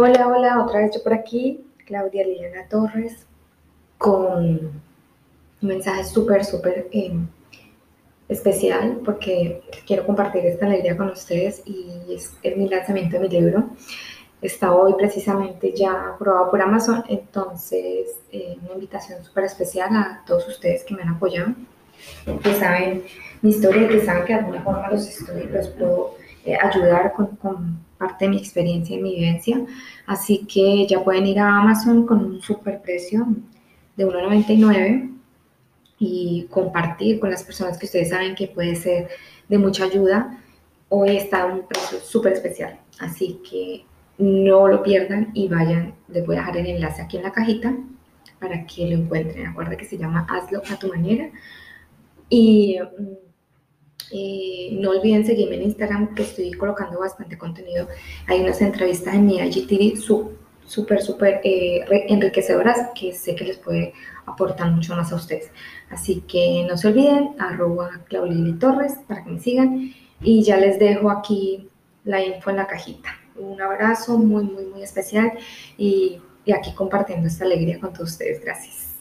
Hola, hola, otra vez yo por aquí, Claudia Liliana Torres, con un mensaje súper, súper eh, especial porque quiero compartir esta alegría con ustedes y es, mi lanzamiento de mi libro. Está hoy precisamente ya aprobado por Amazon, entonces eh, una invitación súper especial a todos ustedes que me han apoyado, que saben mi historia y que saben que de alguna forma los, estoy, los puedo eh, ayudar con, con de mi experiencia y mi vivencia. Así que ya pueden ir a Amazon con un super precio de 1,99 y compartir con las personas que ustedes saben que puede ser de mucha ayuda. Hoy está un precio súper especial, así que no lo pierdan y vayan, les voy a dejar el enlace aquí en la cajita para que lo encuentren. Acuerda que se llama Hazlo a tu manera. Y mm, eh, no olviden seguirme en Instagram que estoy colocando bastante contenido. Hay unas entrevistas en mi IGTV súper, súper eh, enriquecedoras que sé que les puede aportar mucho más a ustedes. Así que no se olviden, arroba Claudili Torres para que me sigan y ya les dejo aquí la info en la cajita. Un abrazo muy, muy, muy especial y aquí compartiendo esta alegría con todos ustedes. Gracias.